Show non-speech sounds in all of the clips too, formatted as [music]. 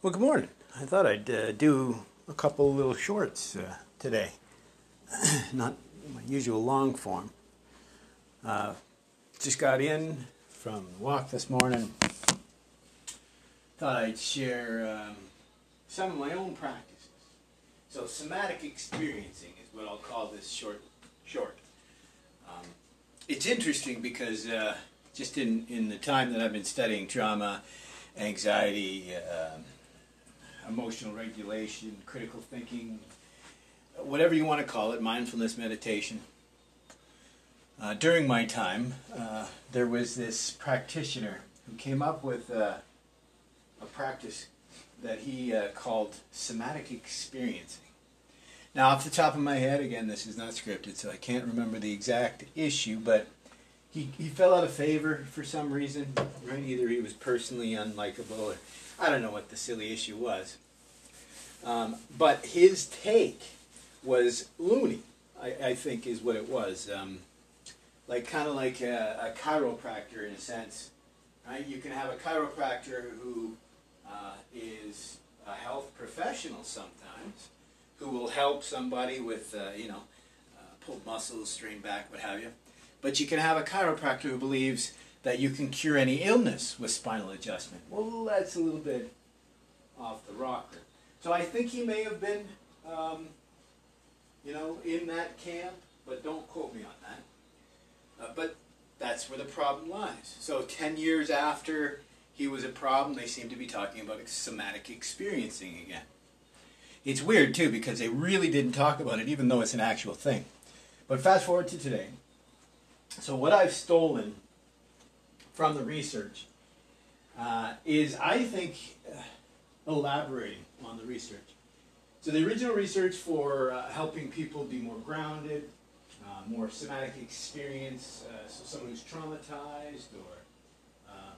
Well, good morning. I thought I'd uh, do a couple little shorts uh, today, [clears throat] not my usual long form. Uh, just got in from the walk this morning. Thought I'd share um, some of my own practices. So, somatic experiencing is what I'll call this short. Short. Um, it's interesting because uh, just in, in the time that I've been studying trauma, anxiety, um, emotional regulation, critical thinking, whatever you want to call it, mindfulness meditation. Uh, during my time, uh, there was this practitioner who came up with uh, a practice that he uh, called somatic experiencing. Now, off the top of my head, again, this is not scripted, so I can't remember the exact issue, but he, he fell out of favor for some reason, right? Either he was personally unlikable or I don't know what the silly issue was. Um, but his take was loony, I, I, think is what it was. Um, like kind of like a, a, chiropractor in a sense, right? You can have a chiropractor who uh, is a health professional sometimes, who will help somebody with, uh, you know, uh, pulled muscles, strain back, what have you. But you can have a chiropractor who believes that you can cure any illness with spinal adjustment. Well, that's a little bit off the rocker. So I think he may have been, um, you know, in that camp, but don't quote me on that. Uh, but that's where the problem lies. So 10 years after he was a problem, they seem to be talking about somatic experiencing again. It's weird, too, because they really didn't talk about it, even though it's an actual thing. But fast forward to today. So what I've stolen from the research uh, is, I think, uh, elaborating on the research. So the original research for uh, helping people be more grounded, uh, more somatic experience, uh, so someone who's traumatized or um,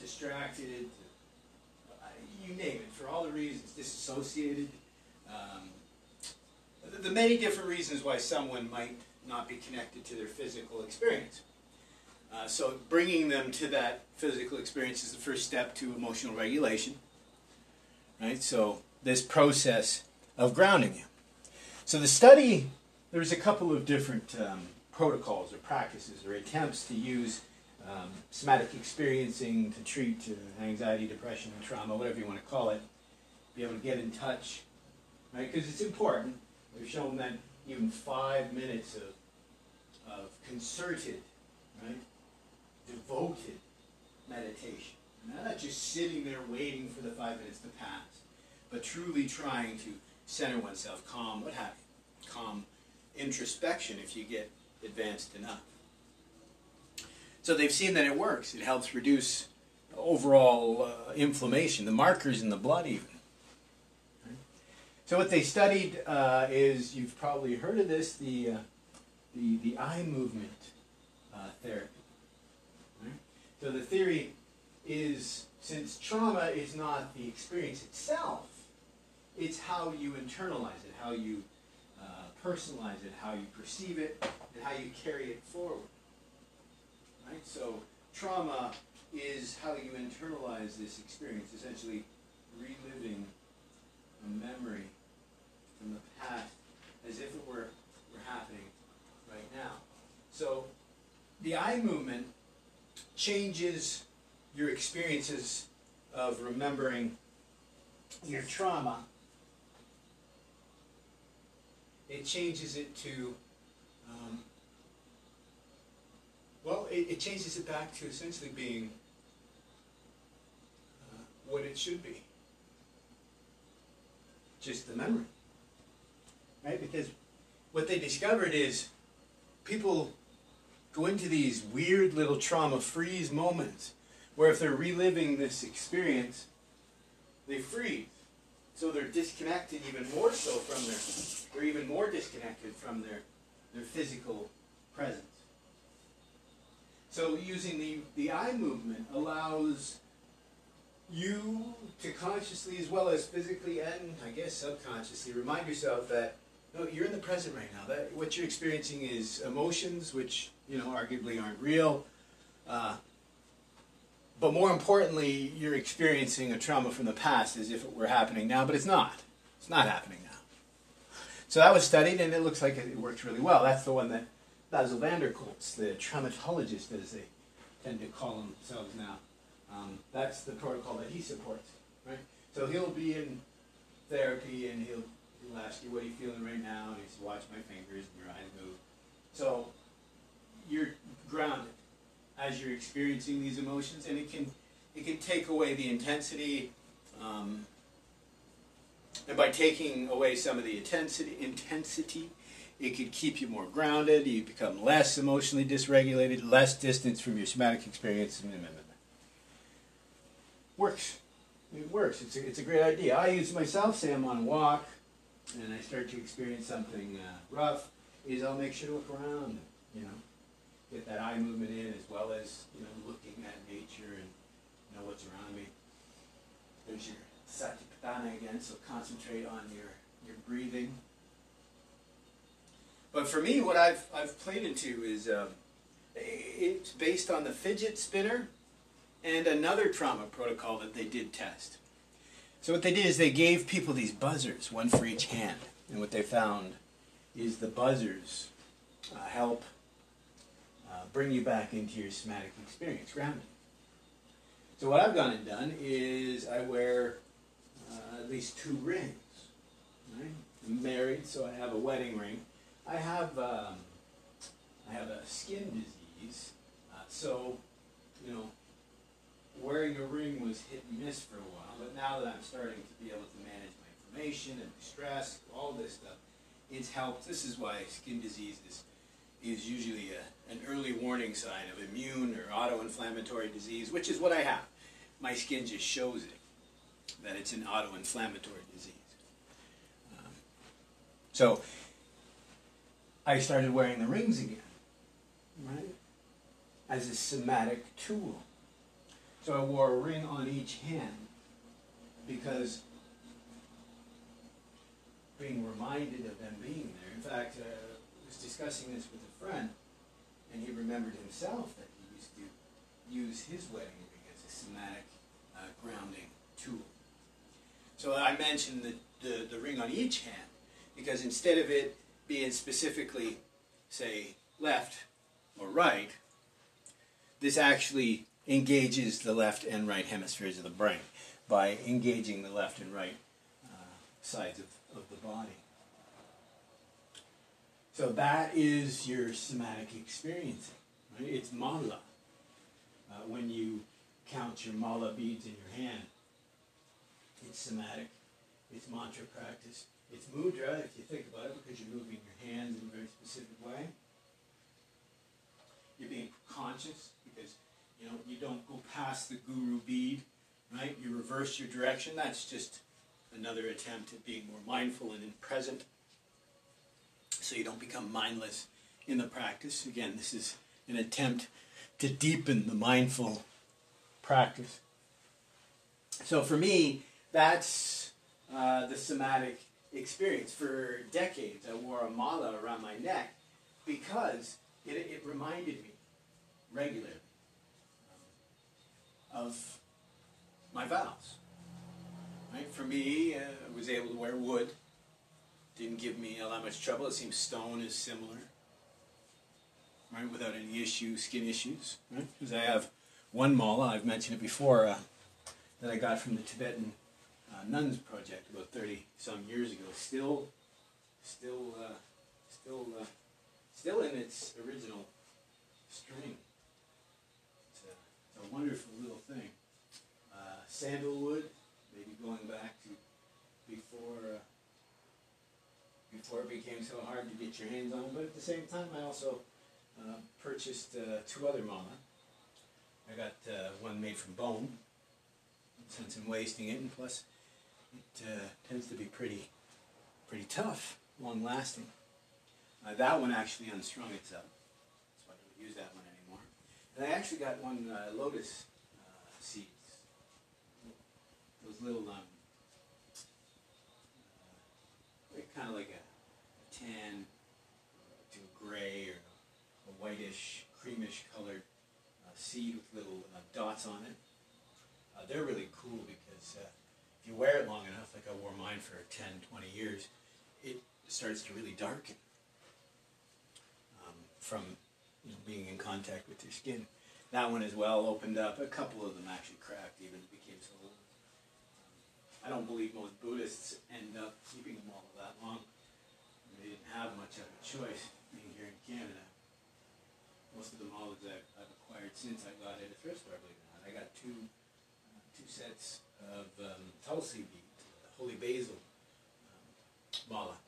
distracted, uh, you name it, for all the reasons, disassociated, um, the, the many different reasons why someone might not be connected to their physical experience. Uh, so bringing them to that physical experience is the first step to emotional regulation. Right? So this process of grounding you. So the study, there's a couple of different um, protocols or practices or attempts to use um, somatic experiencing to treat uh, anxiety, depression, trauma, whatever you want to call it. Be able to get in touch, right? Because it's important. We've shown that even five minutes of, of concerted, right, devoted meditation. Not just sitting there waiting for the five minutes to pass, but truly trying to center oneself, calm, what have you, calm introspection if you get advanced enough. So they've seen that it works. It helps reduce overall uh, inflammation, the markers in the blood even. So what they studied uh, is, you've probably heard of this, the, uh, the, the eye movement uh, therapy. So the theory is since trauma is not the experience itself, it's how you internalize it, how you uh, personalize it, how you perceive it, and how you carry it forward. Right? So trauma is how you internalize this experience, essentially reliving a memory from the past as if it were, were happening right now. So the eye movement changes your experiences of remembering your trauma. It changes it to, um, well, it, it, changes it back to essentially being uh, what it should be. Just the memory. Right? Because what they discovered is people go into these weird little trauma freeze moments where if they're reliving this experience, they freeze. So they're disconnected even more so from their, they're even more disconnected from their, their physical presence. So using the, the eye movement allows you to consciously as well as physically and I guess subconsciously remind yourself that no, you're in the present right now. That what you're experiencing is emotions, which you know arguably aren't real, uh, but more importantly, you're experiencing a trauma from the past as if it were happening now, but it's not. It's not happening now. So that was studied, and it looks like it works really well. That's the one that Bessel van der Kolk's, the traumatologist, as they tend to call themselves now. Um, that's the protocol that he supports, right? So he'll be in therapy, and he'll, ask you, what are you feeling right now? And he's watch my fingers and your eyes move. So you're grounded as you're experiencing these emotions, and it can it can take away the intensity. Um, and by taking away some of the intensity, intensity, it could keep you more grounded. You become less emotionally dysregulated, less distance from your somatic experience. Works. It works. It's a, it's a great idea. I use myself. Say I'm on a walk, and I start to experience something uh, rough. Is I'll make sure to look around. You know, get that eye movement in as well as you know looking at nature and you know what's around me. There's your satipatthana again, so concentrate on your your breathing. But for me, what I've I've played into is um, it's based on the fidget spinner and another trauma protocol that they did test. So what they did is they gave people these buzzers, one for each hand, and what they found is the buzzers uh, help bring you back into your somatic experience, grounding. So what I've gone and done is I wear uh, at least two rings. Right? I'm married, so I have a wedding ring. I have um, I have a skin disease, uh, so you know wearing a ring was hit and miss for a while. But now that I'm starting to be able to manage my inflammation and my stress, all this stuff, it's helped. This is why skin disease is is usually a, an early warning sign of immune or auto-inflammatory disease, which is what I have. My skin just shows it, that it's an auto-inflammatory disease. Um, so I started wearing the rings again, right, as a somatic tool. So I wore a ring on each hand because being reminded of them being there. In fact, uh, I was discussing this with a friend, and he remembered himself that he used to use his wedding ring as a somatic uh, grounding tool. So I mentioned the, the, the ring on each hand because instead of it being specifically, say, left or right, this actually engages the left and right hemispheres of the brain by engaging the left and right uh, sides of, of the body. So that is your somatic experiencing. Right? It's mala. Uh, when you count your mala beads in your hand, it's somatic. It's mantra practice. It's mudra, if you think about it, because you're moving your hands in a very specific way. You're being conscious because you know you don't go past the guru bead, right? You reverse your direction. That's just another attempt at being more mindful and in present so you don't become mindless in the practice. Again, this is an attempt to deepen the mindful practice. So for me, that's uh, the somatic experience. For decades, I wore a mala around my neck because it, it reminded me regularly of my vows. Right? For me, uh, I was able to wear wood didn't give me all that much trouble. It seems stone is similar, right? Without any issues, skin issues, right? Because I have one mala, I've mentioned it before, uh, that I got from the Tibetan uh, nuns project about 30 some years ago. Still, still, uh, still, uh, still in its original string. Wonderful little thing. Uh, sandalwood, maybe going back to before uh, before it became so hard to get your hands on. But at the same time, I also uh, purchased uh, two other mala. I got uh, one made from bone, since I'm wasting it, and plus it uh, tends to be pretty, pretty tough, long lasting. That one actually unstrung itself, so I don't use that one. And I actually got one uh, lotus seeds, those little um, kind of like a tan to a gray or a whitish, creamish colored uh, seed with little uh, dots on it. They're really cool because uh, if you wear it long enough, like I wore mine for 10, 20 years, it starts to really darken um, from being in contact with your skin. That one as well opened up. A couple of them actually cracked, even became so I don't believe most Buddhists end up keeping them all that long. They didn't have much of a choice being here in Canada. Most of the malas I've, I've acquired since I got at a thrift store, believe it or not. I got two, uh, two sets of um, Tulsi bead, holy basil um, mala.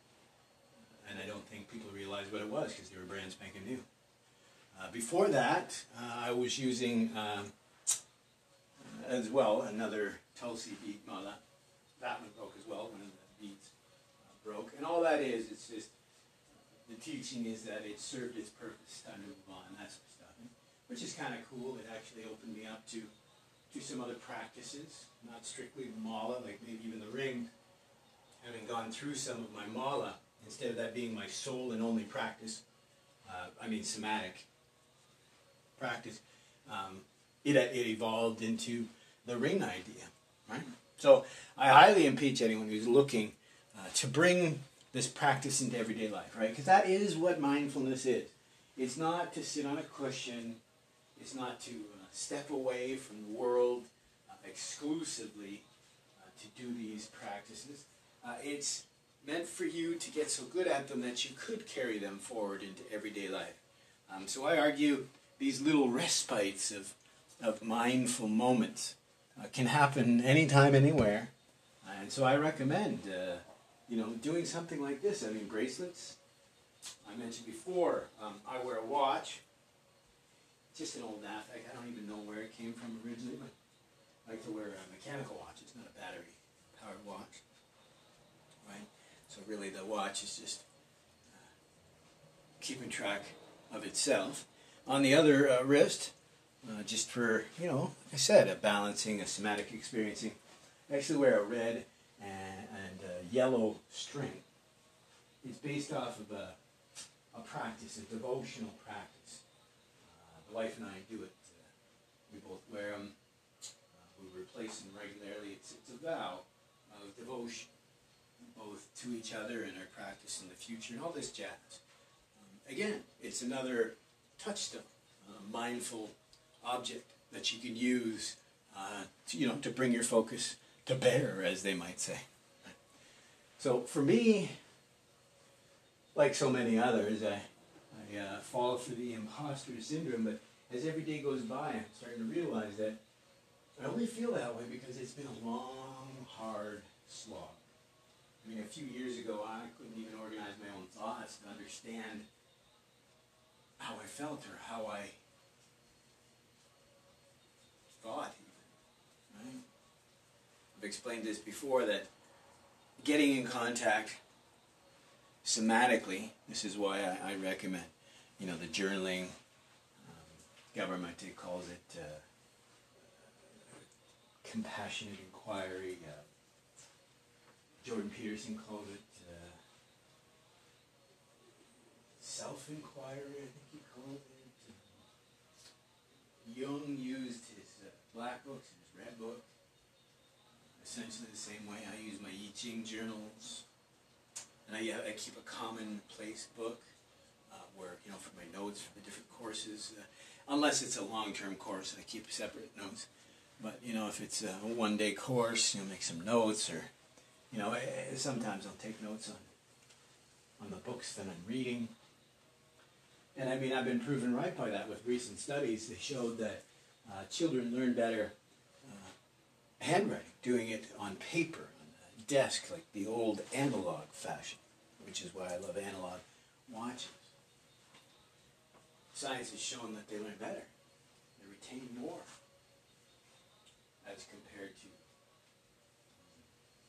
And I don't think people realized what it was because they were brand spanking new. Uh, before that, uh, I was using um, as well another Tulsi bead mala. That one broke as well, one of the beads broke. And all that is, it's just, the teaching is that it served its purpose, time to move on, that sort of stuff. Which is kind of cool. It actually opened me up to, to some other practices, not strictly mala, like maybe even the ring. Having gone through some of my mala, instead of that being my sole and only practice, uh, I mean somatic practice, um, it, it evolved into the ring idea, right? So I highly impeach anyone who's looking uh, to bring this practice into everyday life, right? Because that is what mindfulness is. It's not to sit on a cushion. It's not to uh, step away from the world uh, exclusively uh, to do these practices. Uh, it's meant for you to get so good at them that you could carry them forward into everyday life. Um, so I argue these little respites of, of mindful moments uh, can happen anytime, anywhere. And so I recommend you know, doing something like this. I mean, bracelets. I mentioned before, um, I wear a watch. Just an old Nafek. I don't even know where it came from originally, but I like to wear a mechanical watch. It's not a battery powered watch. Right? So really the watch is just uh, keeping track of itself. On the other uh, wrist, uh, just for, you know, like I said, a balancing, a somatic experiencing. I actually wear a red and a yellow string. It's based off of a, a practice, a devotional practice. Uh, the wife and I do it. Uh, we both wear them. Uh, we replace them regularly. It's, it's a vow of devotion, both to each other and our practice in the future and all this jazz. Um, again, it's another touchstone, a mindful object that you can use uh, to, you know, to bring your focus to bear, as they might say. So for me, like so many others, I, I uh, fall for the imposter syndrome, but as every day goes by, I'm starting to realize that I only feel that way because it's been a long, hard slog. I mean, a few years ago, I couldn't even organize my own thoughts to understand how I felt or how I thought. Right? I've explained this before that getting in contact somatically. This is why I, I recommend, you know, the journaling. Um, Gabor calls it uh, compassionate inquiry. Uh, Jordan Peterson calls it uh, self-inquiry. I think he called it. Jung used his uh, black books and his red book essentially the same way. I use my I Ching journals, and I, I keep a commonplace book uh, where, you know, for my notes for the different courses. Uh, unless it's a long-term course, I keep separate notes. But, you know, if it's a one-day course, you know, make some notes or, you know, eh, sometimes I'll take notes on, on the books that I'm reading. And I mean, I've been proven right by that with recent studies. They showed that uh, children learn better handwriting, doing it on paper, on a desk, like the old analog fashion, which is why I love analog watches. Science has shown that they learn better, they retain more as compared to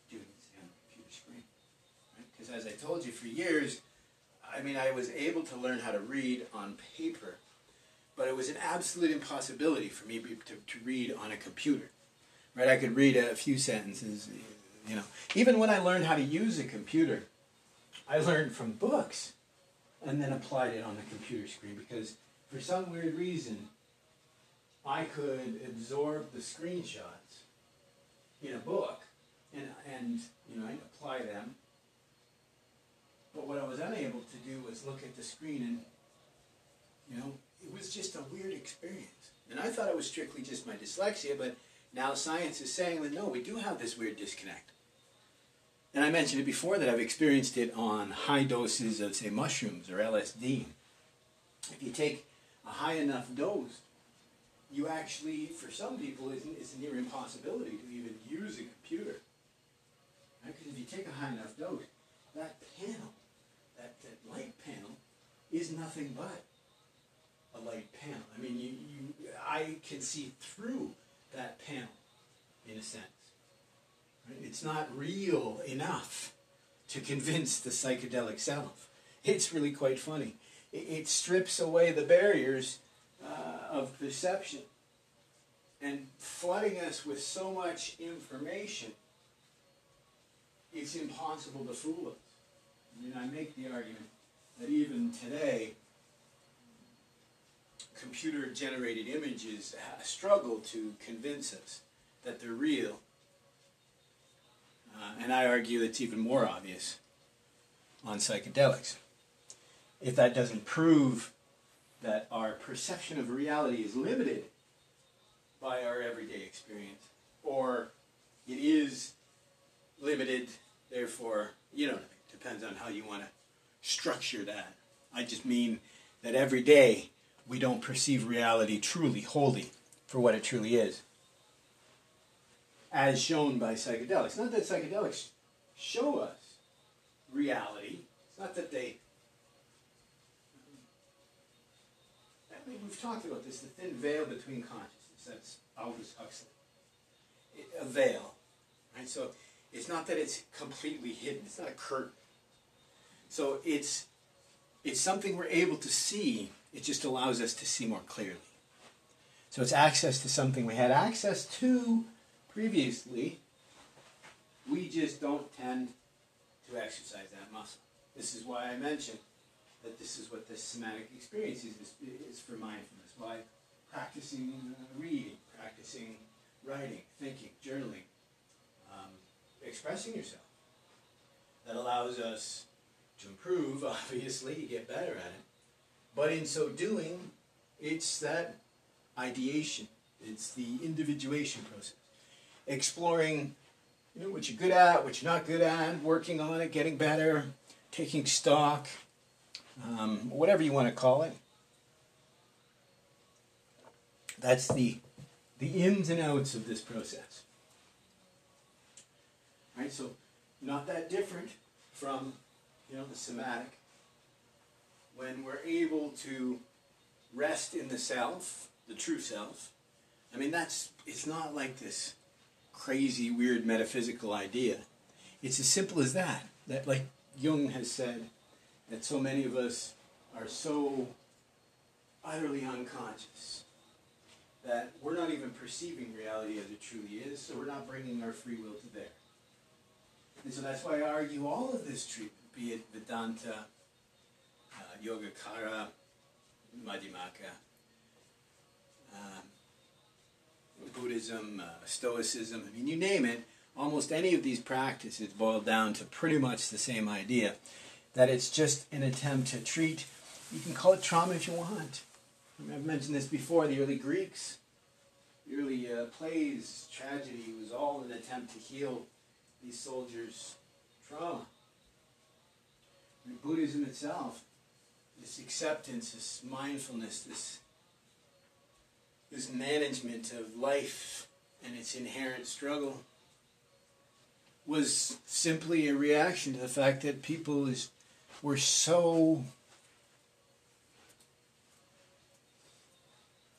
doing it on a computer screen. Because right? as I told you, for years, I mean, I was able to learn how to read on paper, but it was an absolute impossibility for me to, to read on a computer right? I could read a few sentences, you know. Even when I learned how to use a computer, I learned from books and then applied it on the computer screen because for some weird reason, I could absorb the screenshots, know, a book and, and you know, apply them. But what I was unable to do was look at the screen and, you know, it was just a weird experience. And I thought it was strictly just my dyslexia, but now science is saying that no, we do have this weird disconnect. And I mentioned it before that I've experienced it on high doses of, say, mushrooms or LSD. If you take a high enough dose, you actually, for some people, it's, a near impossibility to even use a computer. Right? Because if you take a high enough dose, that panel, that, that light panel, is nothing but a light panel. I mean, you, you, I can see through that panel, in a sense. Right? It's not real enough to convince the psychedelic self. It's really quite funny. It, it strips away the barriers uh, of perception and flooding us with so much information, it's impossible to fool us. I mean, I make the argument that even today, computer generated images struggle to convince us that they're real. Uh, and I argue it's even more obvious on psychedelics. If that doesn't prove that our perception of reality is limited by our everyday experience, or it is limited, therefore, you know, depends on how you want to structure that. I just mean that every day we don't perceive reality truly, wholly, for what it truly is, as shown by psychedelics. Not that psychedelics show us reality, it's not that they I mean, we've talked about this, the thin veil between consciousness. That's Aldous Huxley. A veil, right? So it's not that it's completely hidden. It's not a curtain. So it's it's something we're able to see. It just allows us to see more clearly. So it's access to something we had access to previously. We just don't tend to exercise that muscle. This is why I mentioned that this is what the somatic experience is, is, for mindfulness. Why practicing reading, practicing writing, thinking, journaling, um, expressing yourself. That allows us to improve, [laughs] obviously, to get better at it. But in so doing, it's that ideation, it's the individuation process. Exploring you know, what you're good at, what you're not good at, working on it, getting better, taking stock, um, whatever you want to call it. That's the, the ins and outs of this process. Right, so not that different from you know the somatic. When we're able to rest in the self, the true self, I mean that's it's not like this crazy, weird metaphysical idea. It's as simple as that. That like Jung has said, that so many of us are so utterly unconscious that we're not even perceiving reality as it truly is, so we're not bringing our free will to bear. And so that's why I argue all of this treatment, be it Vedanta, uh, Yogacara, Madhyamaka, um, Buddhism, uh, Stoicism, I mean, you name it, almost any of these practices boil down to pretty much the same idea that it's just an attempt to treat, you can call it trauma if you want. I've mentioned this before, the early Greeks, the early uh, plays, tragedy was all an attempt to heal these soldiers' trauma. Buddhism itself, this acceptance, this mindfulness, this, this management of life and its inherent struggle was simply a reaction to the fact that people is were so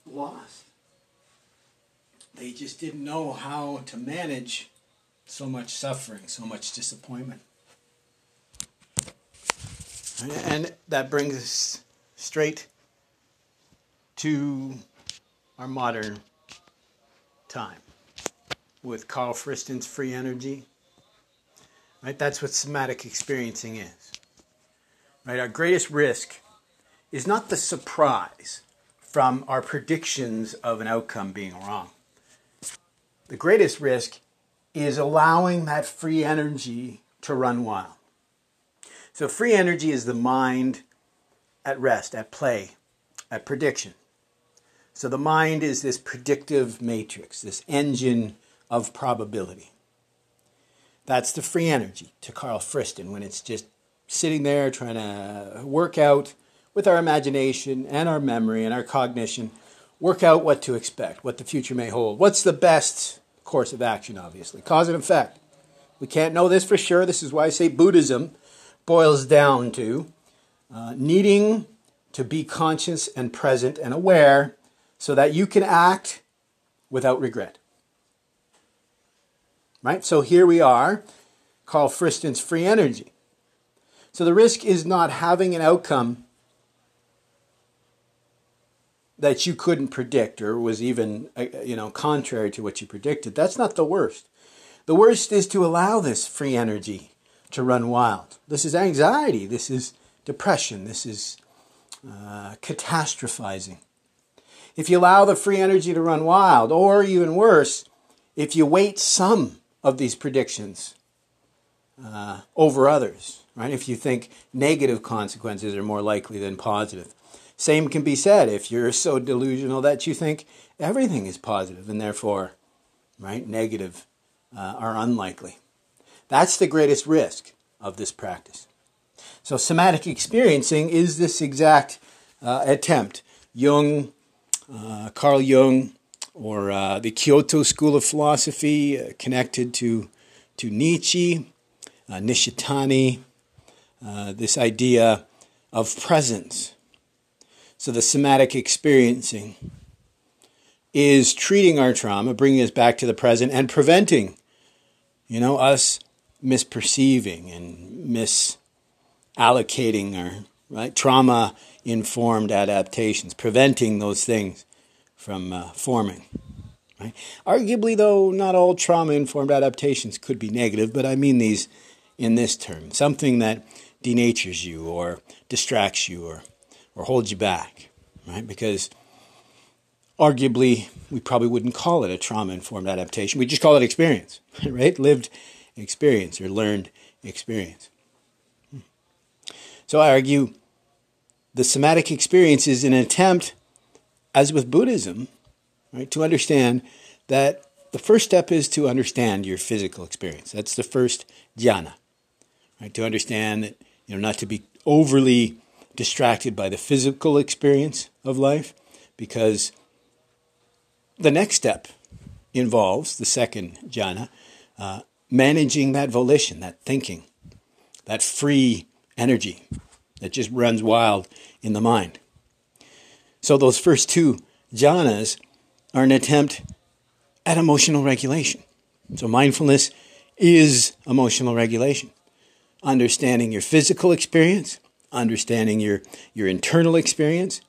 lost. They just didn't know how to manage so much suffering, so much disappointment. And that brings us straight to our modern time with Carl Friston's free energy. Right? That's what somatic experiencing is. Right? Our greatest risk is not the surprise from our predictions of an outcome being wrong. The greatest risk is allowing that free energy to run wild. So, free energy is the mind at rest, at play, at prediction. So, the mind is this predictive matrix, this engine of probability. That's the free energy to Carl Friston when it's just sitting there trying to work out with our imagination and our memory and our cognition, work out what to expect, what the future may hold. What's the best course of action, obviously? Cause and effect. We can't know this for sure. This is why I say Buddhism boils down to uh, needing to be conscious and present and aware so that you can act without regret. Right? So here we are, Carl Friston's free energy. So the risk is not having an outcome that you couldn't predict or was even uh, you know contrary to what you predicted. That's not the worst. The worst is to allow this free energy to run wild. This is anxiety. This is depression. This is uh, catastrophizing. If you allow the free energy to run wild, or even worse, if you weight some of these predictions uh, over others, right? If you think negative consequences are more likely than positive. Same can be said if you're so delusional that you think everything is positive and therefore, right, negative uh, are unlikely. That's the greatest risk of this practice. So, somatic experiencing is this exact uh, attempt. Jung, uh, Carl Jung, or uh, the Kyoto School of Philosophy, uh, connected to, to Nietzsche, uh, Nishitani, uh, this idea of presence. So, the somatic experiencing is treating our trauma, bringing us back to the present, and preventing, you know, us misperceiving and misallocating our right trauma informed adaptations, preventing those things from uh, forming. Right? Arguably, though, not all trauma informed adaptations could be negative, but I mean these in this term something that denatures you or distracts you or, or holds you back, right? Because arguably, we probably wouldn't call it a trauma informed adaptation. We just call it experience, [laughs] right? Lived experience or learned experience. So I argue the somatic experience is an attempt, as with Buddhism, right, to understand that the first step is to understand your physical experience. That's the first jhana, right? To understand that you know not to be overly distracted by the physical experience of life, because the next step involves the second jhana, uh, managing that volition, that thinking, that free energy that just runs wild in the mind. So, those first two jhanas are an attempt at emotional regulation. So, mindfulness is emotional regulation. Understanding your physical experience, understanding your, your internal experience,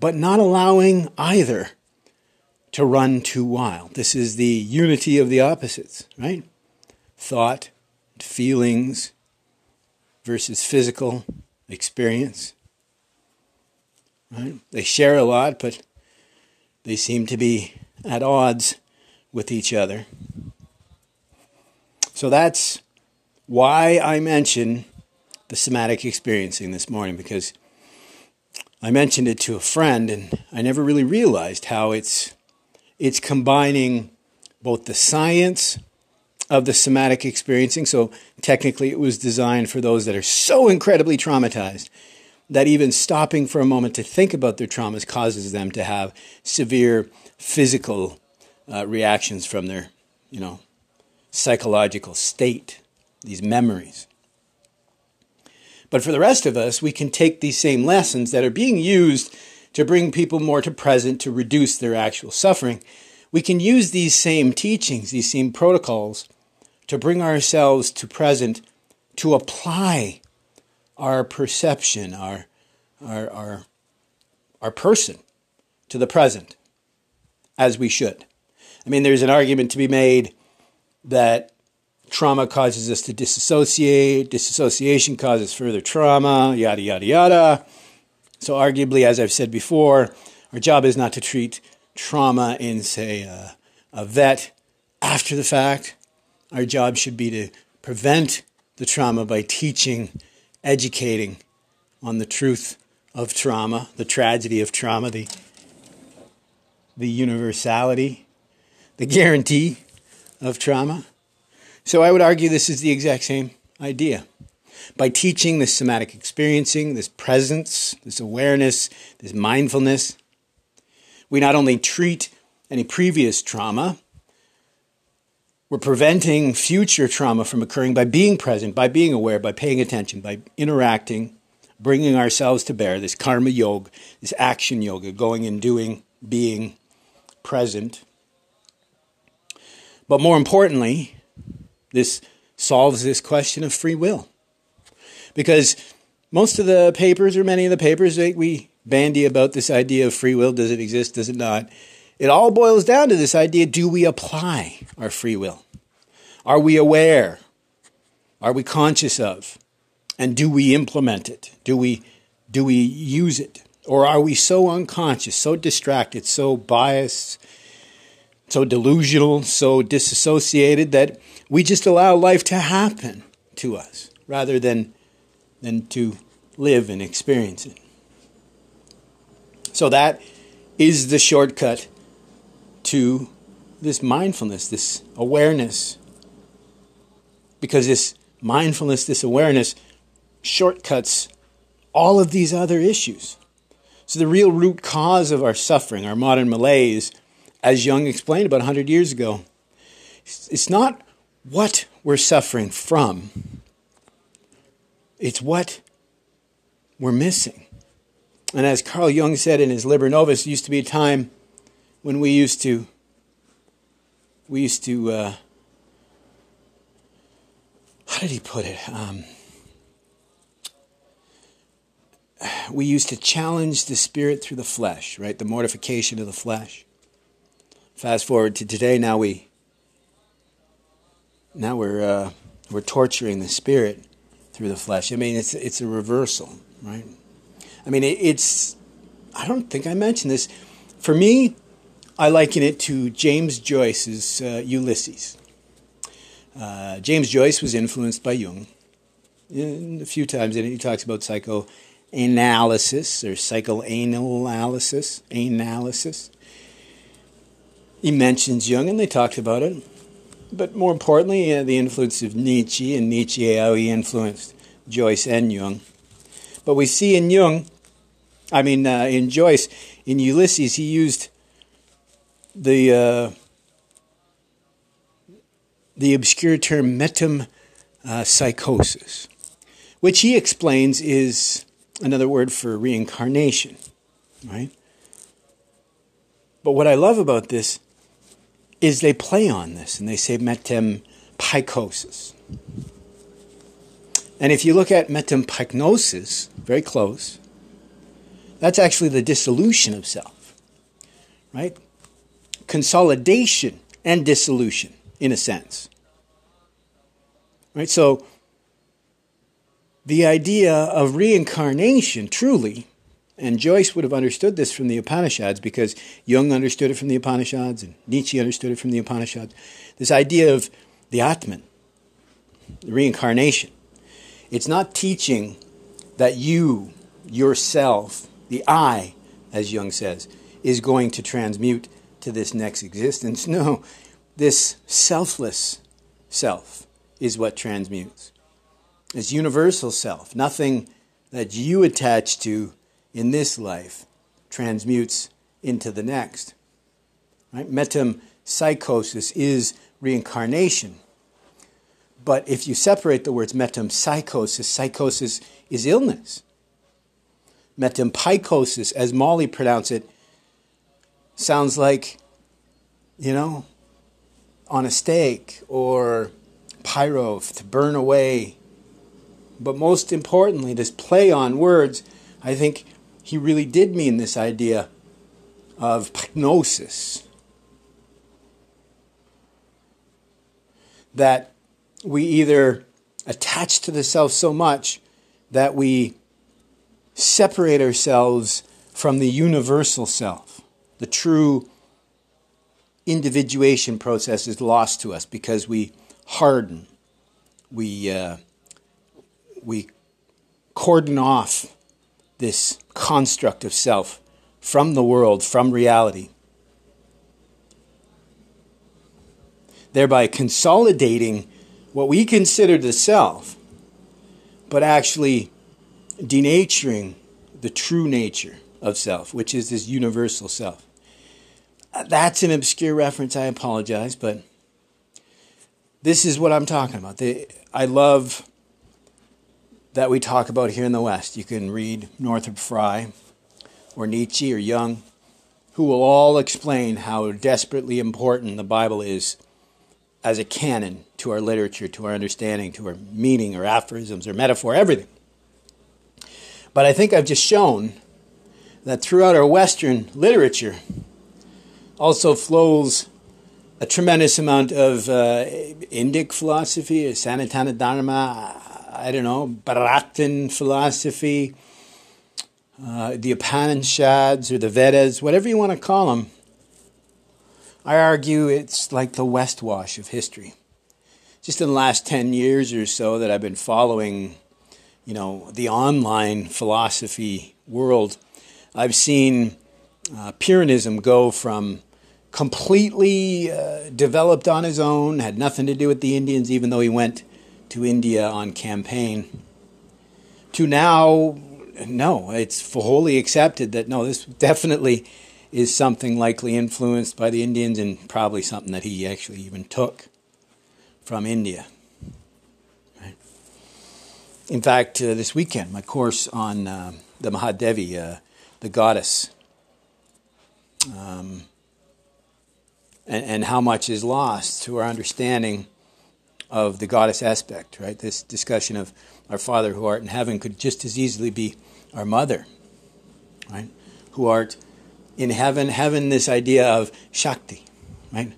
but not allowing either to run too wild. This is the unity of the opposites, right? Thought, feelings versus physical experience. Right? They share a lot, but they seem to be at odds with each other. So that's why I mention the somatic experiencing this morning because I mentioned it to a friend and I never really realized how it's it's combining both the science of the somatic experiencing. So technically, it was designed for those that are so incredibly traumatized that even stopping for a moment to think about their traumas causes them to have severe physical uh, reactions from their, you know, psychological state, these memories. But for the rest of us, we can take these same lessons that are being used to bring people more to present, to reduce their actual suffering. We can use these same teachings, these same protocols, to bring ourselves to present, to apply our perception, our, our, our, our person to the present as we should. I mean, there's an argument to be made that trauma causes us to disassociate, disassociation causes further trauma, yada, yada, yada. So, arguably, as I've said before, our job is not to treat trauma in, say, a, a vet after the fact, Our job should be to prevent the trauma by teaching, educating on the truth of trauma, the tragedy of trauma, the, the universality, the guarantee of trauma. So I would argue this is the exact same idea. By teaching this somatic experiencing, this presence, this awareness, this mindfulness, we not only treat any previous trauma, we're preventing future trauma from occurring by being present, by being aware, by paying attention, by interacting, bringing ourselves to bear, this karma yoga, this action yoga, going and doing, being present. But more importantly, this solves this question of free will. Because most of the papers, or many of the papers, we bandy about this idea of free will does it exist, does it not? It all boils down to this idea do we apply our free will? Are we aware? Are we conscious of? And do we implement it? Do we, do we use it? Or are we so unconscious, so distracted, so biased, so delusional, so disassociated that we just allow life to happen to us rather than, than to live and experience it? So that is the shortcut to this mindfulness, this awareness. Because this mindfulness, this awareness, shortcuts all of these other issues. So, the real root cause of our suffering, our modern malaise, as Jung explained about 100 years ago, it's not what we're suffering from, it's what we're missing. And as Carl Jung said in his Liber Novus, used to be a time when we used to we used to uh, how did he put it? Um, we used to challenge the spirit through the flesh right? The mortification of the flesh. Fast forward to today now we now we're uh, we're torturing the spirit through the flesh. I mean it's it's a reversal right? I mean it, it's i don't think i mentioned this. For me I liken it to James Joyce's uh, Ulysses. Uh, James Joyce was influenced by Jung. a few times in it, he talks about psychoanalysis or psychoanalysis. Analysis. He mentions Jung, and they talked about it. But more importantly, uh, the influence of Nietzsche, and Nietzsche, how he influenced Joyce and Jung. But we see in Jung, I mean, uh, in Joyce, in Ulysses, he used the uh, the obscure term metempsychosis, which he explains is another word for reincarnation, right? But what I love about this is they play on this and they say metempsychosis. And if you look at metempsychosis, very close, that's actually the dissolution of self, right? Consolidation and dissolution, in a sense. Right? So, the idea of reincarnation, truly, and Joyce would have understood this from the Upanishads because Jung understood it from the Upanishads and Nietzsche understood it from the Upanishads. This idea of the Atman, the reincarnation. It's not teaching that you, yourself, the I, as Jung says, is going to transmute to this next existence. No, this selfless self is what transmutes. It's universal self. Nothing that you attach to in this life transmutes into the next. Right? Metempsychosis is reincarnation. But if you separate the words metempsychosis, psychosis is illness. Metempsychosis, as Molly pronounced it, sounds like, you know, on a stake or pyro to burn away. But most importantly, this play on words, I think he really did mean this idea of gnosis. That we either attach to the self so much that we separate ourselves from the universal self the true individuation process is lost to us because we harden. We, uh, we cordon off this construct of self from the world, from reality, thereby consolidating what we consider the self, but actually denaturing the true nature of self, which is this universal self. That's an obscure reference, I apologize, but this is what I'm talking about. The, I love that we talk about here in the West. You can read Northrop Frye or Nietzsche or Jung, who will all explain how desperately important the Bible is as a canon to our literature, to our understanding, to our meaning, or aphorisms, or metaphor, everything. But I think I've just shown that throughout our Western literature also flows a tremendous amount of uh, Indic philosophy, Sanatana Dharma, I don't know, Bharatan philosophy, uh, the Upanishads or the Vedas, whatever you want to call them. I argue it's like the West Wash of history. Just in the last 10 years or so that I've been following, you know, the online philosophy world, I've seen uh, Pyrrhonism go from completely uh, developed on his own, had nothing to do with the Indians, even though he went to India on campaign, to now, no, it's wholly accepted that no, this definitely is something likely influenced by the Indians and probably something that he actually even took from India. Right? In fact, uh, this weekend, my course on uh, the Mahadevi, uh, the goddess, um, and, and how much is lost to our understanding of the goddess aspect, right? This discussion of our Father who art in heaven could just as easily be our mother, right? Who art in heaven, heaven, this idea of Shakti, right?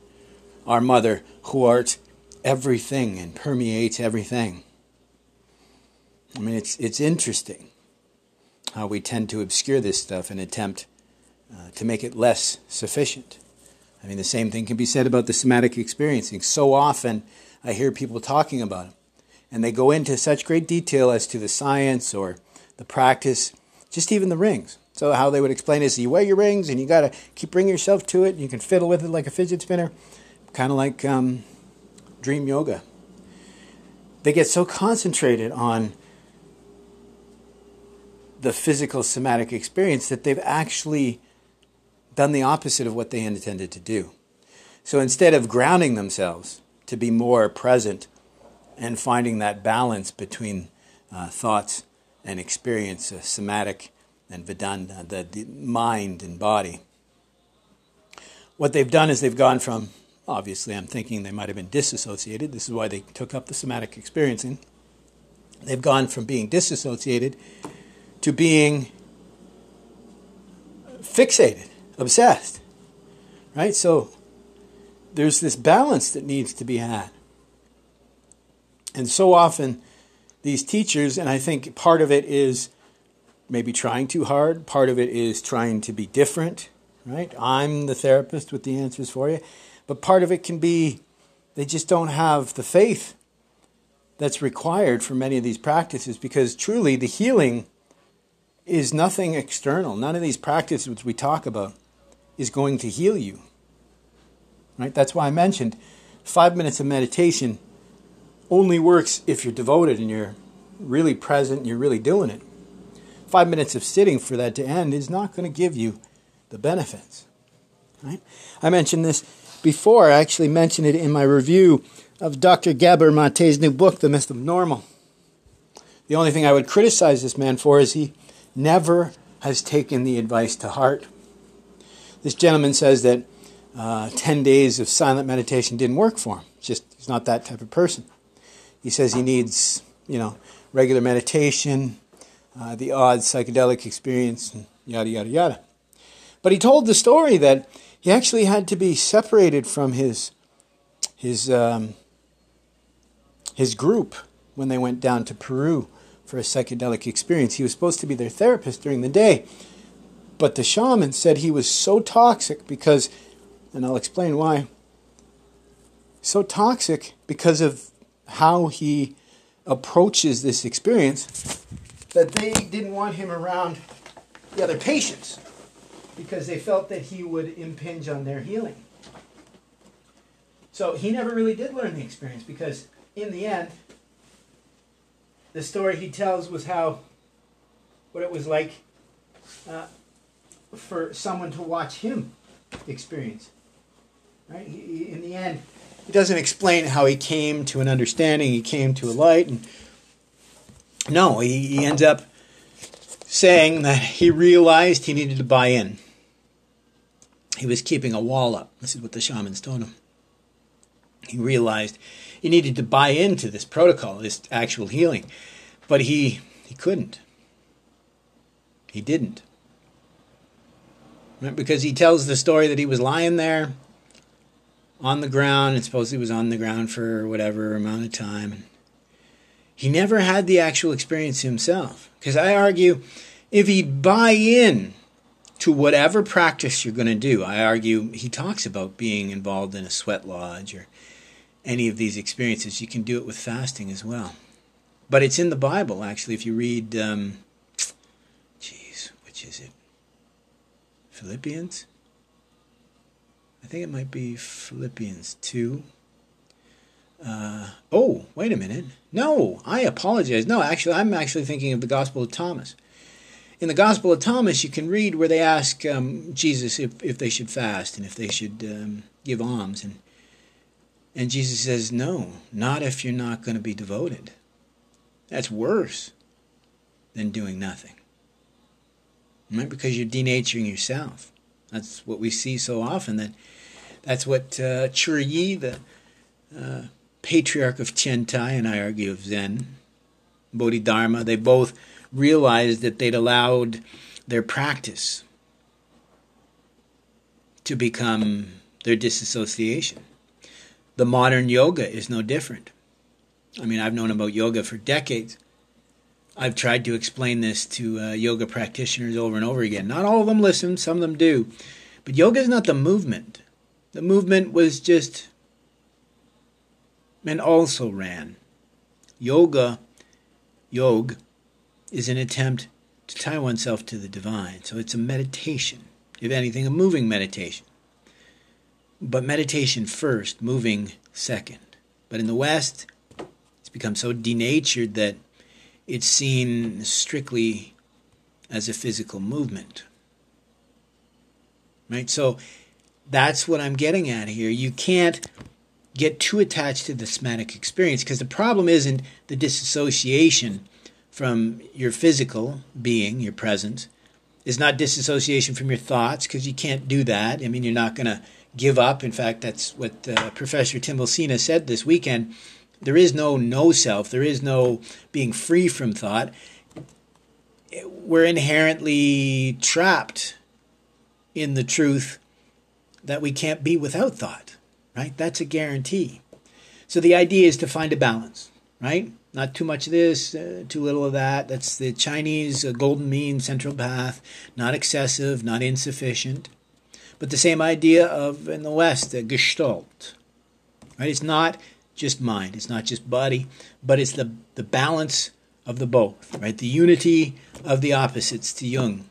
Our mother who art everything and permeates everything. I mean, it's, it's interesting how we tend to obscure this stuff and attempt uh, to make it less sufficient. I mean, the same thing can be said about the somatic experiencing. So often I hear people talking about it, and they go into such great detail as to the science or the practice, just even the rings. So, how they would explain is you wear your rings and you got to keep bringing yourself to it, and you can fiddle with it like a fidget spinner, kind of like um, dream yoga. They get so concentrated on the physical somatic experience that they've actually done the opposite of what they intended to do. So instead of grounding themselves to be more present and finding that balance between uh, thoughts and experience, uh, somatic and Vedanta, the, the mind and body, what they've done is they've gone from, obviously, I'm thinking they might have been disassociated. This is why they took up the somatic experiencing. They've gone from being disassociated to being fixated obsessed. Right? So there's this balance that needs to be had. And so often, these teachers, and I think part of it is maybe trying too hard, part of it is trying to be different, right? I'm the therapist with the answers for you. But part of it can be they just don't have the faith that's required for many of these practices because truly the healing is nothing external. None of these practices which we talk about is going to heal you. Right? That's why I mentioned five minutes of meditation only works if you're devoted and you're really present and you're really doing it. Five minutes of sitting for that to end is not going to give you the benefits. Right? I mentioned this before. I actually mentioned it in my review of Dr. Gabor Mate's new book, The Myth of Normal. The only thing I would criticize this man for is he never has taken the advice to heart. This gentleman says that uh, 10 days of silent meditation didn't work for him. It's just he's not that type of person. He says he needs, you know, regular meditation, uh, the odd psychedelic experience, and yada, yada, yada. But he told the story that he actually had to be separated from his, his, um, his group when they went down to Peru for a psychedelic experience. He was supposed to be their therapist during the day, but the shaman said he was so toxic because, and I'll explain why, so toxic because of how he approaches this experience that they didn't want him around the other patients because they felt that he would impinge on their healing. So he never really did learn the experience because, in the end, the story he tells was how, what it was like uh, for someone to watch him experience. Right? He, in the end, he doesn't explain how he came to an understanding, he came to a light, and no, he, he ends up saying that he realized he needed to buy in. He was keeping a wall up. This is what the shamans told him. He realized he needed to buy into this protocol, this actual healing, but he he couldn't. He didn't. Because he tells the story that he was lying there on the ground, and supposedly was on the ground for whatever amount of time. He never had the actual experience himself. Because I argue, if he'd buy in to whatever practice you're going to do, I argue he talks about being involved in a sweat lodge or any of these experiences. You can do it with fasting as well. But it's in the Bible, actually. If you read, um, is it? Philippians? I think it might be Philippians 2. Uh, oh, wait a minute. No, I apologize. No, actually, I'm actually thinking of the Gospel of Thomas. In the Gospel of Thomas, you can read where they ask um, Jesus if, if they should fast and if they should um, give alms. And, and Jesus says, No, not if you're not going to be devoted. That's worse than doing nothing. Right? Because you're denaturing yourself. That's what we see so often. That that's what uh, Yi, the uh, patriarch of Tiantai, and I argue of Zen, Bodhidharma, they both realized that they'd allowed their practice to become their disassociation. The modern yoga is no different. I mean, I've known about yoga for decades. I've tried to explain this to uh, yoga practitioners over and over again. Not all of them listen, some of them do. But yoga is not the movement. The movement was just and also ran. Yoga, yog, is an attempt to tie oneself to the divine. So it's a meditation, if anything, a moving meditation. But meditation first, moving second. But in the West, it's become so denatured that it's seen strictly as a physical movement. Right? So that's what I'm getting at here. You can't get too attached to the somatic experience because the problem isn't the disassociation from your physical being, your presence. It's not disassociation from your thoughts because you can't do that. I mean, you're not going to give up. In fact, that's what uh, Professor Tim Wilsina said this weekend there is no no self. There is no being free from thought. We're inherently trapped in the truth that we can't be without thought, right? That's a guarantee. So the idea is to find a balance, right? Not too much of this, uh, too little of that. That's the Chinese uh, golden mean central path, not excessive, not insufficient. But the same idea of in the West, the Gestalt, right? It's not just mind. It's not just body, but it's the, the balance of the both, right? The unity of the opposites to Jung.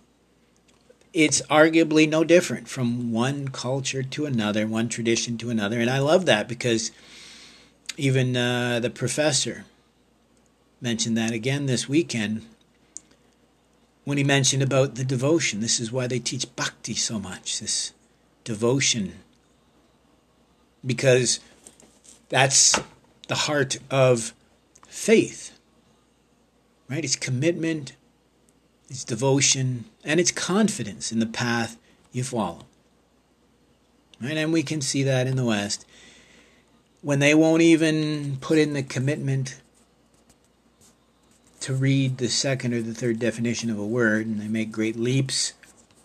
It's arguably no different from one culture to another, one tradition to another. And I love that because even uh, the professor mentioned that again this weekend when he mentioned about the devotion. This is why they teach bhakti so much, this devotion. Because that's the heart of faith, right? It's commitment, it's devotion, and it's confidence in the path you follow. Right? And we can see that in the West. When they won't even put in the commitment to read the second or the third definition of a word, and they make great leaps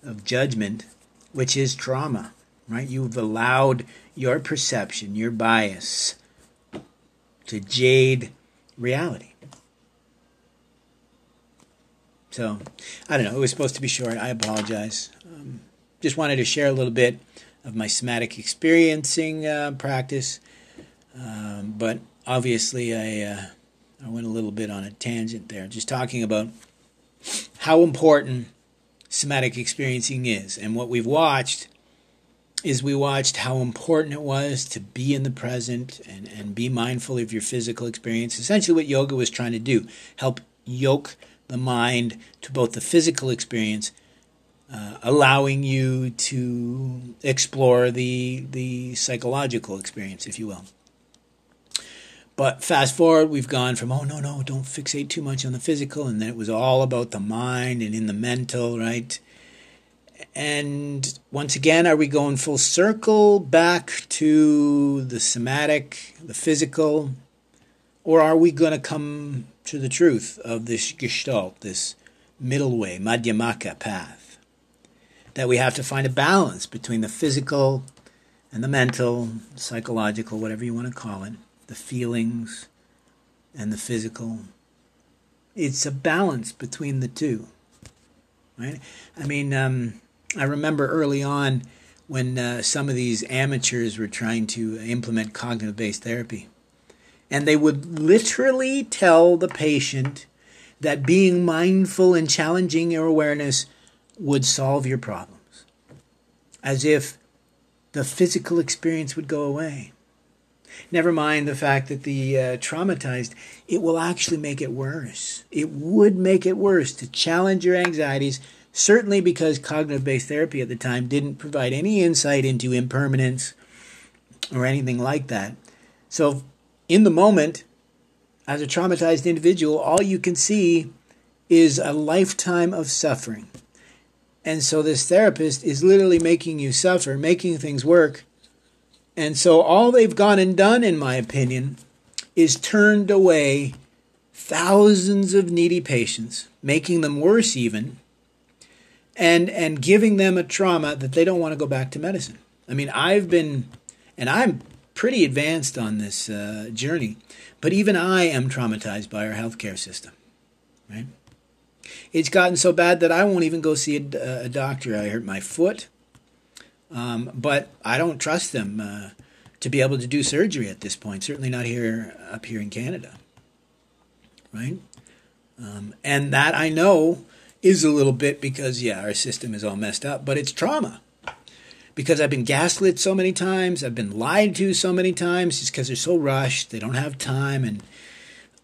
of judgment, which is trauma, right? You've allowed your perception, your bias, to jade reality. So, I don't know. It was supposed to be short. I apologize. Um, just wanted to share a little bit of my somatic experiencing uh, practice. Um, but obviously, I uh, I went a little bit on a tangent there, just talking about how important somatic experiencing is, and what we've watched is we watched how important it was to be in the present and, and be mindful of your physical experience. Essentially, what yoga was trying to do help yoke the mind to both the physical experience, uh, allowing you to explore the, the psychological experience, if you will. But fast forward, we've gone from, oh, no, no, don't fixate too much on the physical. And then it was all about the mind and in the mental, right? And once again, are we going full circle back to the somatic, the physical, or are we going to come to the truth of this gestalt, this middle way, Madhyamaka path? That we have to find a balance between the physical and the mental, psychological, whatever you want to call it, the feelings and the physical. It's a balance between the two, right? I mean, um, I remember early on when uh, some of these amateurs were trying to implement cognitive based therapy. And they would literally tell the patient that being mindful and challenging your awareness would solve your problems, as if the physical experience would go away. Never mind the fact that the uh, traumatized, it will actually make it worse. It would make it worse to challenge your anxieties Certainly because cognitive based therapy at the time didn't provide any insight into impermanence or anything like that. So, in the moment, as a traumatized individual, all you can see is a lifetime of suffering. And so, this therapist is literally making you suffer, making things work. And so, all they've gone and done, in my opinion, is turned away thousands of needy patients, making them worse even and and giving them a trauma that they don't want to go back to medicine. I mean, I've been, and I'm pretty advanced on this uh, journey, but even I am traumatized by our healthcare system. Right? It's gotten so bad that I won't even go see a, a doctor. I hurt my foot, um, but I don't trust them uh, to be able to do surgery at this point. Certainly not here up here in Canada. Right? Um, and that I know is a little bit because, yeah, our system is all messed up, but it's trauma. Because I've been gaslit so many times, I've been lied to so many times, it's because they're so rushed, they don't have time, and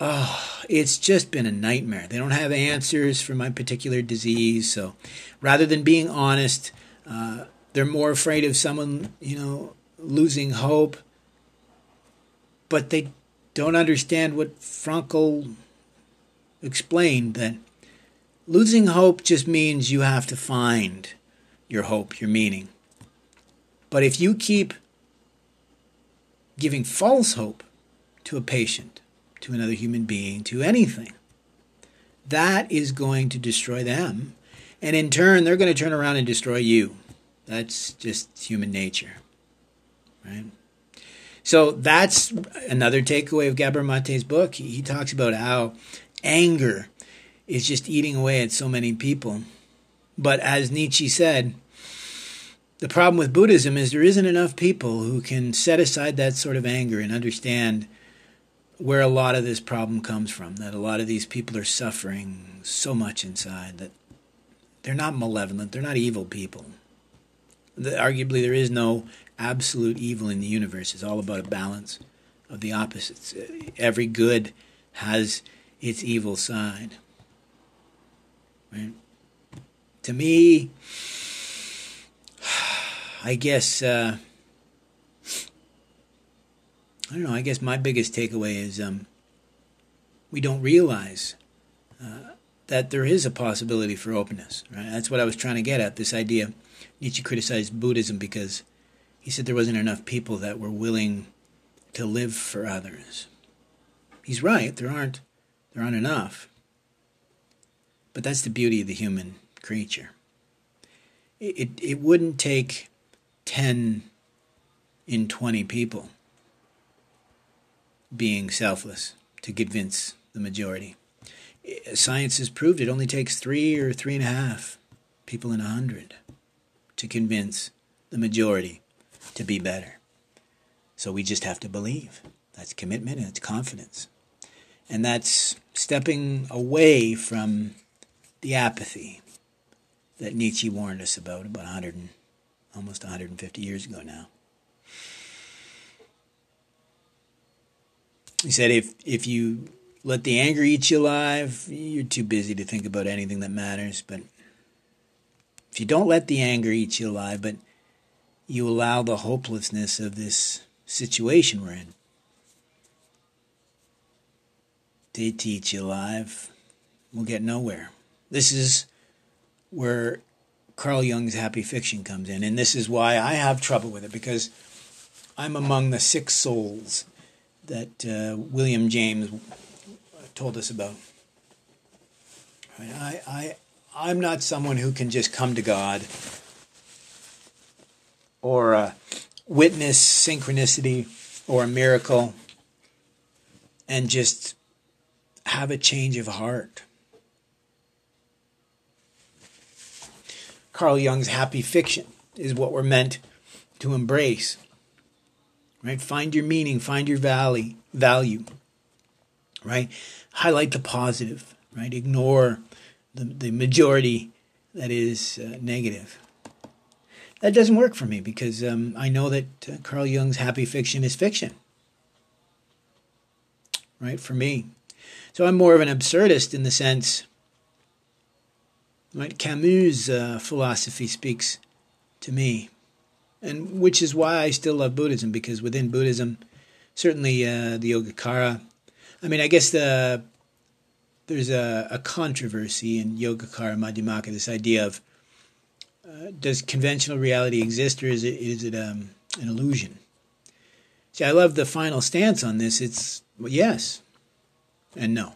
oh, it's just been a nightmare. They don't have answers for my particular disease, so rather than being honest, uh, they're more afraid of someone, you know, losing hope, but they don't understand what Frankl explained that Losing hope just means you have to find your hope, your meaning. But if you keep giving false hope to a patient, to another human being, to anything, that is going to destroy them. And in turn, they're going to turn around and destroy you. That's just human nature. Right? So that's another takeaway of Gabor Mate's book. He, he talks about how anger is just eating away at so many people. But as Nietzsche said, the problem with Buddhism is there isn't enough people who can set aside that sort of anger and understand where a lot of this problem comes from. That a lot of these people are suffering so much inside that they're not malevolent, they're not evil people. The, arguably, there is no absolute evil in the universe. It's all about a balance of the opposites. Every good has its evil side. Right? To me, [sighs] I guess uh, I don't know. I guess my biggest takeaway is um, we don't realize uh, that there is a possibility for openness. Right? That's what I was trying to get at. This idea. Nietzsche criticized Buddhism because he said there wasn't enough people that were willing to live for others. He's right. There aren't. There aren't enough. But that's the beauty of the human creature. It, it, it wouldn't take 10 in 20 people being selfless to convince the majority. Science has proved it only takes three or three and a half people in a hundred to convince the majority to be better. So we just have to believe. That's commitment and it's confidence. And that's stepping away from the apathy that Nietzsche warned us about about 100 and, almost 150 years ago now. He said if if you let the anger eat you alive, you're too busy to think about anything that matters, but if you don't let the anger eat you alive, but you allow the hopelessness of this situation we're in to eat you alive, we'll get nowhere. This is where Carl Jung's happy fiction comes in, and this is why I have trouble with it because I'm among the sick souls that uh, William James told us about. I, I, I'm not someone who can just come to God or uh, witness synchronicity or a miracle and just have a change of heart. Carl Jung's happy fiction is what we're meant to embrace. Right? Find your meaning, find your valley, value. Right? Highlight the positive, right? Ignore the, the majority that is uh, negative. That doesn't work for me because um, I know that uh, Carl Jung's happy fiction is fiction. Right? For me. So I'm more of an absurdist in the sense, right? Camus' uh, philosophy speaks to me, and which is why I still love Buddhism because within Buddhism, certainly uh, the Yogacara. I mean, I guess the there's a, a controversy in Yogacara Madhyamaka, this idea of uh, does conventional reality exist or is it, is it um, an illusion? See, I love the final stance on this. It's yes and no.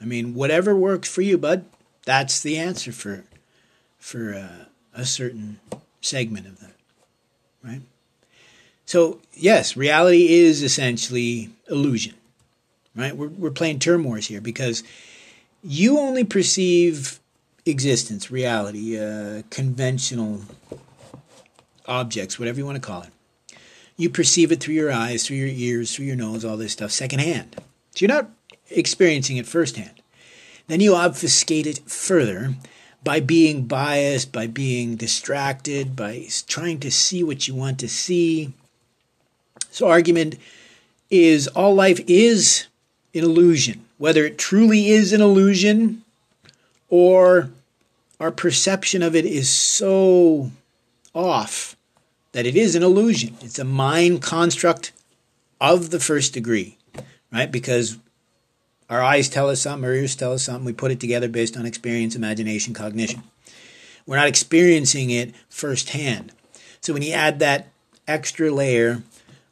I mean, whatever works for you, bud, that's the answer for for uh, a certain segment of them, right? So yes, reality is essentially illusion right? We're, we're playing term wars here because you only perceive existence, reality, uh, conventional objects, whatever you want to call it. You perceive it through your eyes, through your ears, through your nose, all this stuff secondhand. So you're not experiencing it firsthand. Then you obfuscate it further by being biased, by being distracted, by trying to see what you want to see. So, argument is all life is an illusion, whether it truly is an illusion or our perception of it is so off that it is an illusion. It's a mind construct of the first degree, right? Because our eyes tell us something, our ears tell us something, we put it together based on experience, imagination, cognition. We're not experiencing it firsthand. So when you add that extra layer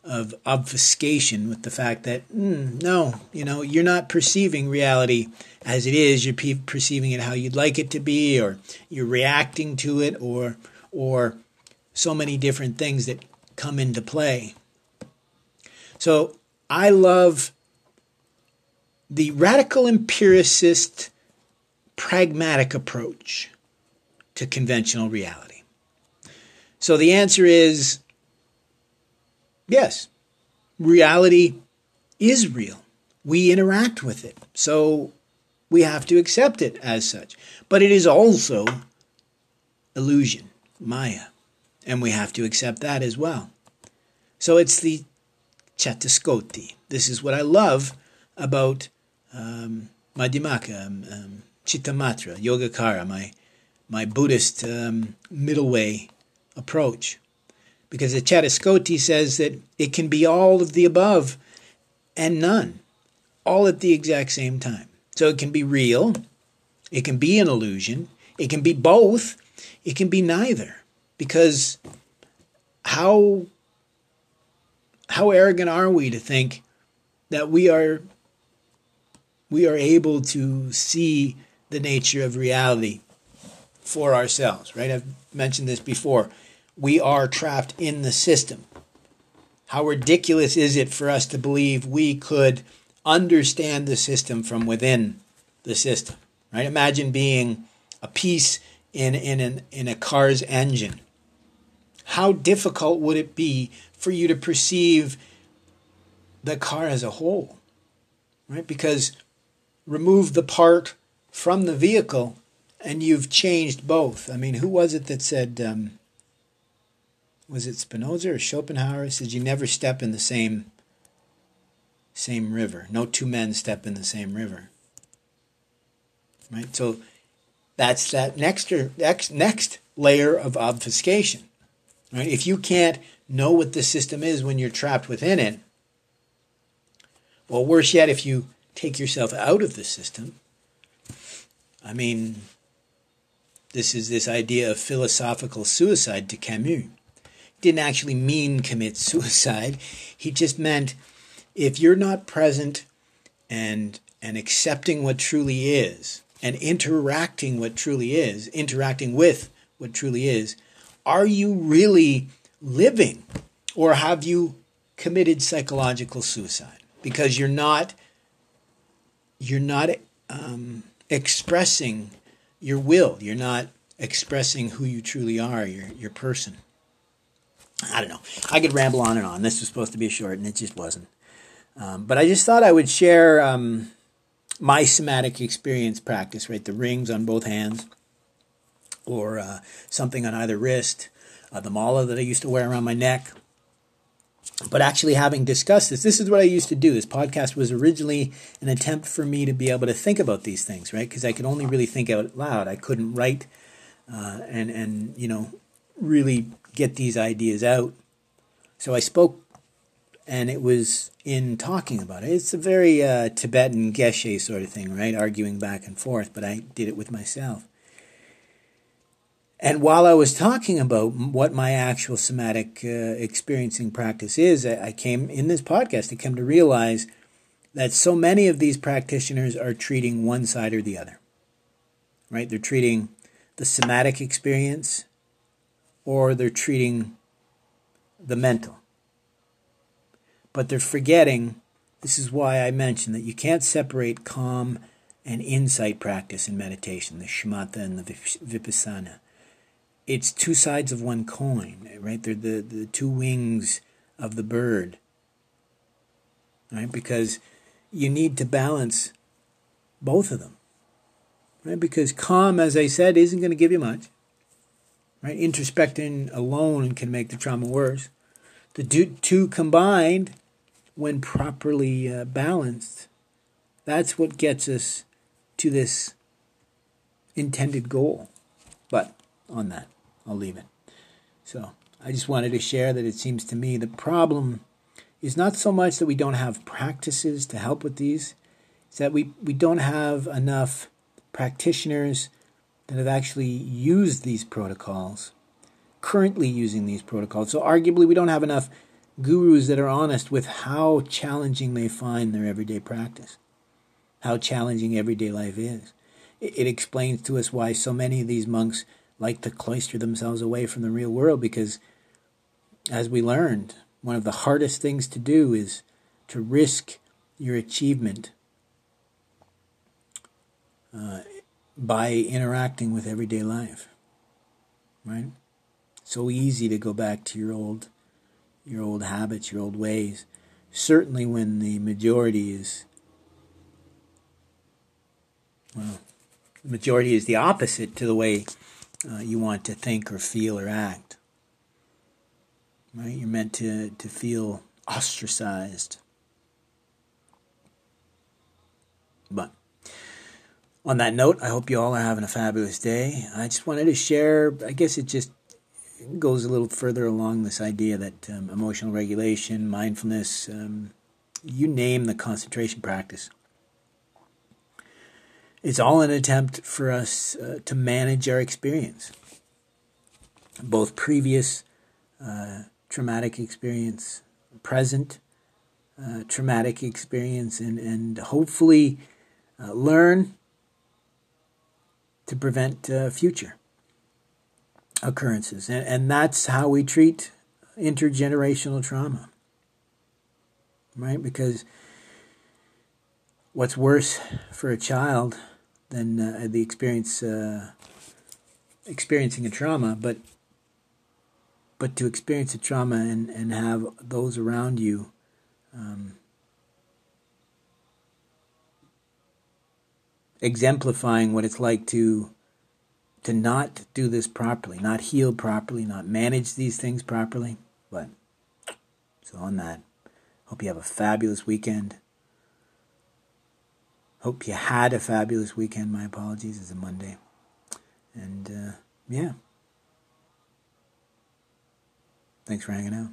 of obfuscation with the fact that mm, no, you know, you're not perceiving reality as it is. You're pe- perceiving it how you'd like it to be, or you're reacting to it, or or so many different things that come into play. So I love the radical empiricist pragmatic approach to conventional reality. So the answer is Yes, reality is real. We interact with it. So we have to accept it as such. But it is also illusion, Maya. And we have to accept that as well. So it's the Catuskoti. This is what I love about um, Madhyamaka, um, um, Chittamatra, Yogacara, my, my Buddhist um, middle way approach because the Catuskoti says that it can be all of the above and none, all at the exact same time. So it can be real, it can be an illusion, it can be both, it can be neither. Because how how arrogant are we to think that we are we are able to see the nature of reality for ourselves, right? I've mentioned this before we are trapped in the system. How ridiculous is it for us to believe we could understand the system from within the system? Right? Imagine being a piece in, in, an, in a car's engine. How difficult would it be for you to perceive the car as a whole, right? Because remove the part from the vehicle and you've changed both. I mean, who was it that said, um, was it Spinoza or Schopenhauer? Said you never step in the same same river. No two men step in the same river. Right? So that's that next next next layer of obfuscation. Right? If you can't know what the system is when you're trapped within it, well, worse yet, if you take yourself out of the system, I mean, this is this idea of philosophical suicide to Camus. Didn't actually mean commit [laughs] suicide. He just meant if you're not present and and accepting what truly is and interacting what truly is, interacting with what truly is, are you really living or have you committed psychological suicide because you're not you're not um, expressing your will. You're not expressing who you truly are your your person. I don't know. I could ramble on and on. This was supposed to be short and it just wasn't. Um, but i just thought i would share um, my somatic experience practice right? The rings on both hands or uh, something on either wrist uh, the mala that I used to wear around my neck. But actually, having discussed this, this is what I used to do. This podcast was originally an attempt for me to be able to think about these things, right? Because I could only really think out loud. I couldn't write uh, and and you know really get these ideas out. So I spoke, and it was in talking about it. It's a very uh, Tibetan geshe sort of thing, right? Arguing back and forth, but I did it with myself. And while I was talking about what my actual somatic uh, experiencing practice is, I came in this podcast, I came to realize that so many of these practitioners are treating one side or the other. Right? They're treating the somatic experience or they're treating the mental. But they're forgetting this is why I mentioned that you can't separate calm and insight practice in meditation, the shamatha and the vipassana it's two sides of one coin, right? They're the, the two wings of the bird, right? Because you need to balance both of them, right? Because calm, as I said, isn't going to give you much, right? Introspecting alone can make the trauma worse. The two combined, when properly uh, balanced, that's what gets us to this intended goal. But on that. I'll leave it. So I just wanted to share that it seems to me the problem is not so much that we don't have practices to help with these, it's that we, we don't have enough practitioners that have actually used these protocols, currently using these protocols. So arguably we don't have enough gurus that are honest with how challenging they find their everyday practice, how challenging everyday life is. It, it explains to us why so many of these monks like to cloister themselves away from the real world because, as we learned, one of the hardest things to do is to risk your achievement uh, by interacting with everyday life. Right? So easy to go back to your old, your old habits, your old ways. Certainly, when the majority is, well, the majority is the opposite to the way uh, you want to think or feel or act. Right? You're meant to, to feel ostracized. But on that note, I hope you all are having a fabulous day. I just wanted to share, I guess it just goes a little further along this idea that um, emotional regulation, mindfulness, um, you name the concentration practice it's all an attempt for us uh, to manage our experience, both previous uh, traumatic experience, present uh, traumatic experience, and, and hopefully uh, learn to prevent uh, future occurrences. And, and that's how we treat intergenerational trauma, right? Because what's worse for a child than uh, the experience uh, experiencing a trauma, but but to experience a trauma and and have those around you. Um, exemplifying what it's like to to not do this properly, not heal properly, not manage these things properly. But so on that, hope you have a fabulous weekend. Hope you had a fabulous weekend. My apologies. It's a Monday. And uh, yeah. Thanks for hanging out.